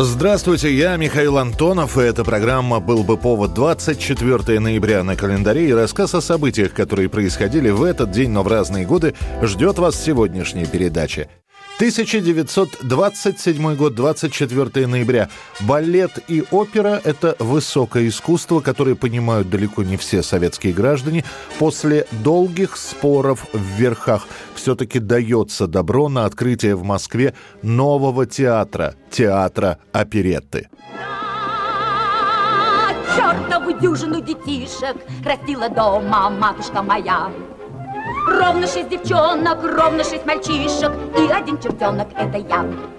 Здравствуйте, я Михаил Антонов, и эта программа «Был бы повод» 24 ноября на календаре и рассказ о событиях, которые происходили в этот день, но в разные годы, ждет вас сегодняшняя передача. 1927 год, 24 ноября. Балет и опера – это высокое искусство, которое понимают далеко не все советские граждане. После долгих споров в верхах все-таки дается добро на открытие в Москве нового театра – театра оперетты. Чертову дюжину детишек растила дома матушка моя. Ровно шесть девчонок, ровно шесть мальчишек И один чертенок — это я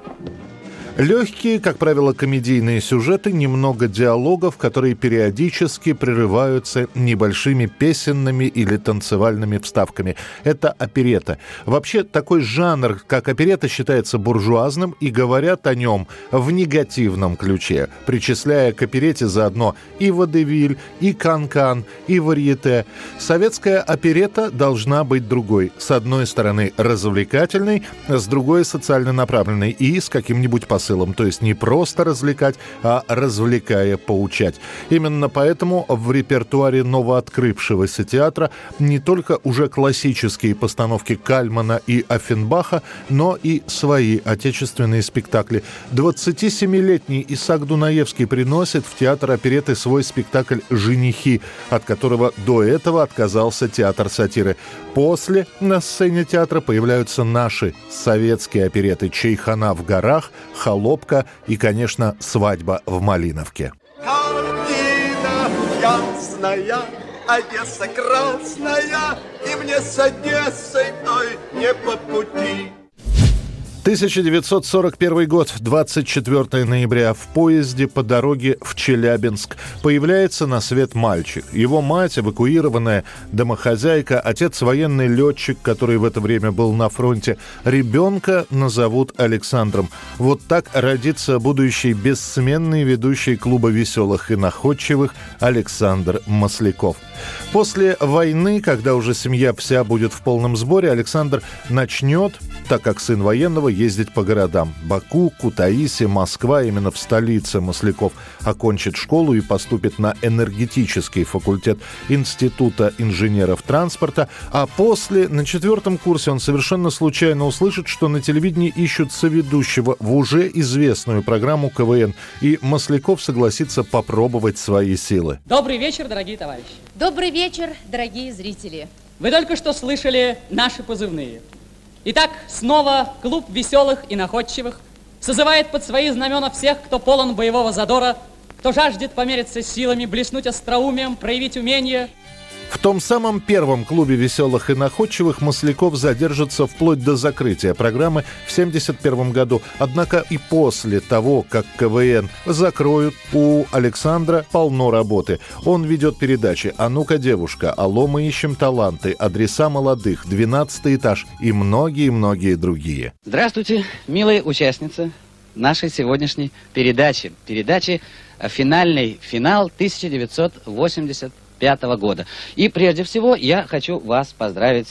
Легкие, как правило, комедийные сюжеты, немного диалогов, которые периодически прерываются небольшими песенными или танцевальными вставками. Это оперета. Вообще, такой жанр, как оперета, считается буржуазным и говорят о нем в негативном ключе, причисляя к оперете заодно и водевиль, и канкан, и варьете. Советская оперета должна быть другой. С одной стороны, развлекательной, с другой — социально направленной и с каким-нибудь посылом посылом, то есть не просто развлекать, а развлекая поучать. Именно поэтому в репертуаре новооткрывшегося театра не только уже классические постановки Кальмана и Оффенбаха, но и свои отечественные спектакли. 27-летний Исаак Дунаевский приносит в театр опереты свой спектакль «Женихи», от которого до этого отказался театр сатиры. После на сцене театра появляются наши советские опереты «Чайхана в горах», «Холопка» и, конечно, «Свадьба в Малиновке». Картина ясная, Одесса красная, И мне с Одессой той не по пути. 1941 год, 24 ноября. В поезде по дороге в Челябинск появляется на свет мальчик. Его мать, эвакуированная домохозяйка, отец военный летчик, который в это время был на фронте. Ребенка назовут Александром. Вот так родится будущий бессменный ведущий клуба веселых и находчивых Александр Масляков. После войны, когда уже семья вся будет в полном сборе, Александр начнет, так как сын военного, ездить по городам. Баку, Кутаиси, Москва, именно в столице Масляков окончит школу и поступит на энергетический факультет Института инженеров транспорта, а после, на четвертом курсе, он совершенно случайно услышит, что на телевидении ищут соведущего в уже известную программу КВН, и Масляков согласится попробовать свои силы. Добрый вечер, дорогие товарищи. Добрый вечер, дорогие зрители. Вы только что слышали наши позывные. Итак, снова клуб веселых и находчивых созывает под свои знамена всех, кто полон боевого задора, кто жаждет помериться силами, блеснуть остроумием, проявить умение – в том самом первом клубе веселых и находчивых Масляков задержится вплоть до закрытия программы в 1971 году. Однако и после того, как КВН закроют, у Александра полно работы. Он ведет передачи «А ну-ка, девушка», «Алло, мы ищем таланты», «Адреса молодых», «12 этаж» и многие-многие другие. Здравствуйте, милые участницы нашей сегодняшней передачи. Передачи «Финальный финал 1980 1995 года. И прежде всего я хочу вас поздравить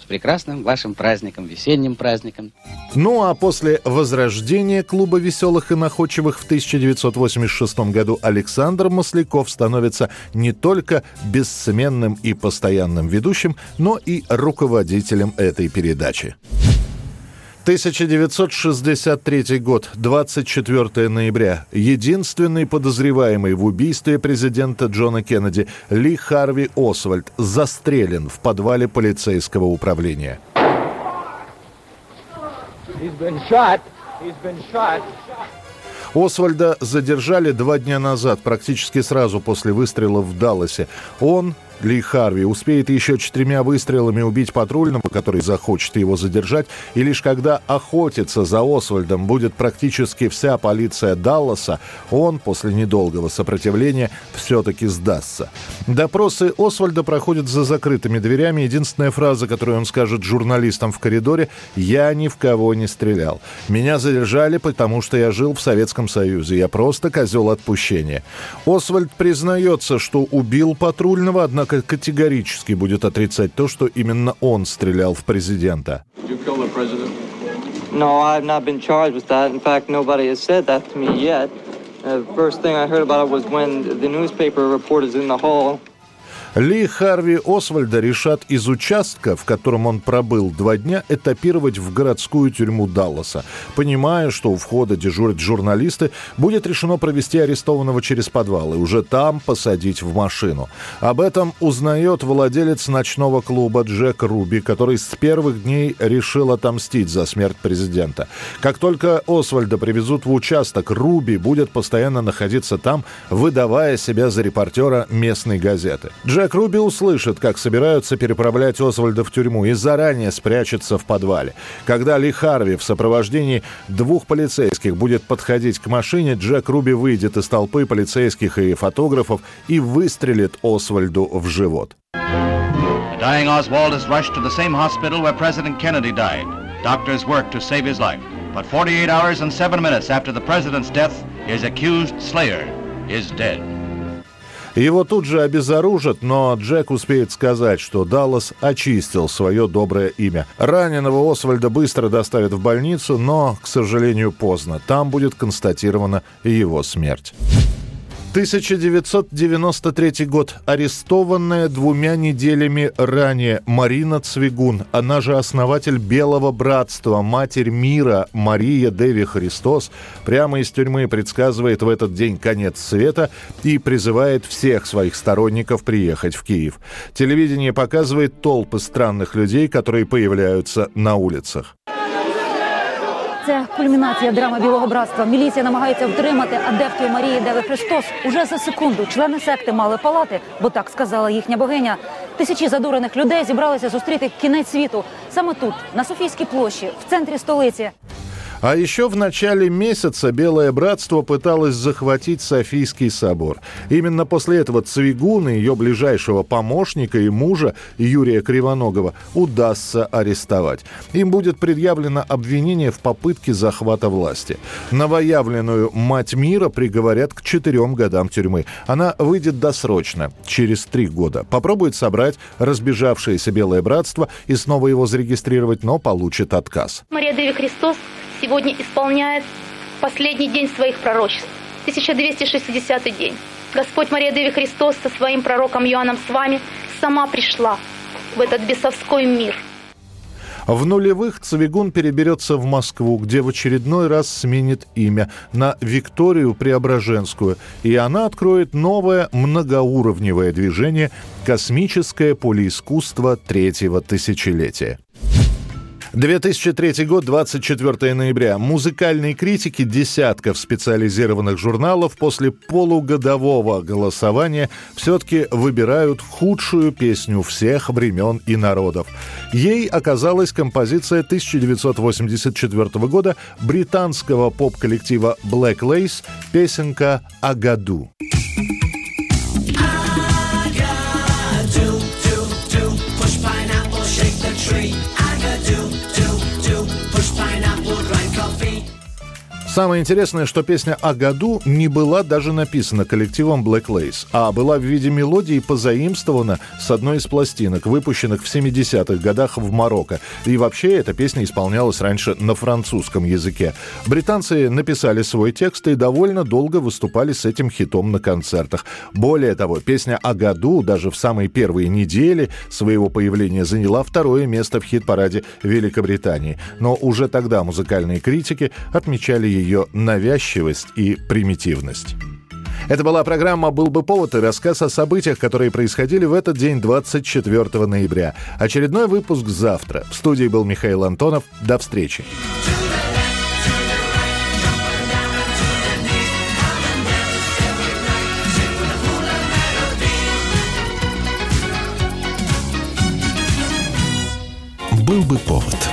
с прекрасным вашим праздником, весенним праздником. Ну а после возрождения клуба веселых и находчивых в 1986 году Александр Масляков становится не только бессменным и постоянным ведущим, но и руководителем этой передачи. 1963 год, 24 ноября. Единственный подозреваемый в убийстве президента Джона Кеннеди Ли Харви Освальд застрелен в подвале полицейского управления. Освальда задержали два дня назад, практически сразу после выстрела в Далласе. Он Ли Харви успеет еще четырьмя выстрелами убить патрульного, который захочет его задержать, и лишь когда охотиться за Освальдом будет практически вся полиция Далласа, он после недолгого сопротивления все-таки сдастся. Допросы Освальда проходят за закрытыми дверями. Единственная фраза, которую он скажет журналистам в коридоре «Я ни в кого не стрелял. Меня задержали, потому что я жил в Советском Союзе. Я просто козел отпущения». Освальд признается, что убил патрульного, однако категорически будет отрицать то, что именно он стрелял в президента. No, I've not been charged with that. In fact, nobody has said that to me yet. The first thing I heard about it was when the newspaper reporters in the hall Ли Харви Освальда решат из участка, в котором он пробыл два дня, этапировать в городскую тюрьму Далласа. Понимая, что у входа дежурят журналисты, будет решено провести арестованного через подвал и уже там посадить в машину. Об этом узнает владелец ночного клуба Джек Руби, который с первых дней решил отомстить за смерть президента. Как только Освальда привезут в участок, Руби будет постоянно находиться там, выдавая себя за репортера местной газеты. Джек Джек Руби услышит, как собираются переправлять Освальда в тюрьму и заранее спрячется в подвале. Когда Ли Харви в сопровождении двух полицейских будет подходить к машине, Джек Руби выйдет из толпы полицейских и фотографов и выстрелит Освальду в живот. But 48 hours and 7 minutes after the president's death, his accused slayer is dead. Его тут же обезоружат, но Джек успеет сказать, что Даллас очистил свое доброе имя. Раненого Освальда быстро доставят в больницу, но, к сожалению, поздно. Там будет констатирована его смерть. 1993 год. Арестованная двумя неделями ранее Марина Цвигун, она же основатель Белого Братства, Матерь Мира Мария Деви Христос, прямо из тюрьмы предсказывает в этот день конец света и призывает всех своих сторонников приехать в Киев. Телевидение показывает толпы странных людей, которые появляются на улицах. Це кульмінація драми білого братства. Міліція намагається втримати адептів Марії Деви Христос. Уже за секунду члени секти мали палати, бо так сказала їхня богиня. Тисячі задурених людей зібралися зустріти кінець світу саме тут, на Софійській площі, в центрі столиці. А еще в начале месяца Белое Братство пыталось захватить Софийский собор. Именно после этого Цвигун и ее ближайшего помощника и мужа Юрия Кривоногова удастся арестовать. Им будет предъявлено обвинение в попытке захвата власти. Новоявленную мать мира приговорят к четырем годам тюрьмы. Она выйдет досрочно, через три года. Попробует собрать разбежавшееся Белое Братство и снова его зарегистрировать, но получит отказ. Мария Деви Христос сегодня исполняет последний день своих пророчеств, 1260 день. Господь Мария Деви Христос со своим пророком Иоанном с вами сама пришла в этот бесовской мир. В нулевых Цвигун переберется в Москву, где в очередной раз сменит имя на Викторию Преображенскую, и она откроет новое многоуровневое движение «Космическое полеискусство третьего тысячелетия». 2003 год, 24 ноября. Музыкальные критики десятков специализированных журналов после полугодового голосования все-таки выбирают худшую песню всех времен и народов. Ей оказалась композиция 1984 года британского поп-коллектива Black Lace песенка «Агаду». Самое интересное, что песня о году не была даже написана коллективом Black Lace, а была в виде мелодии позаимствована с одной из пластинок, выпущенных в 70-х годах в Марокко. И вообще эта песня исполнялась раньше на французском языке. Британцы написали свой текст и довольно долго выступали с этим хитом на концертах. Более того, песня о году даже в самые первые недели своего появления заняла второе место в хит-параде Великобритании. Но уже тогда музыкальные критики отмечали ее ее навязчивость и примитивность. Это была программа «Был бы повод» и рассказ о событиях, которые происходили в этот день, 24 ноября. Очередной выпуск завтра. В студии был Михаил Антонов. До встречи. «Был бы повод»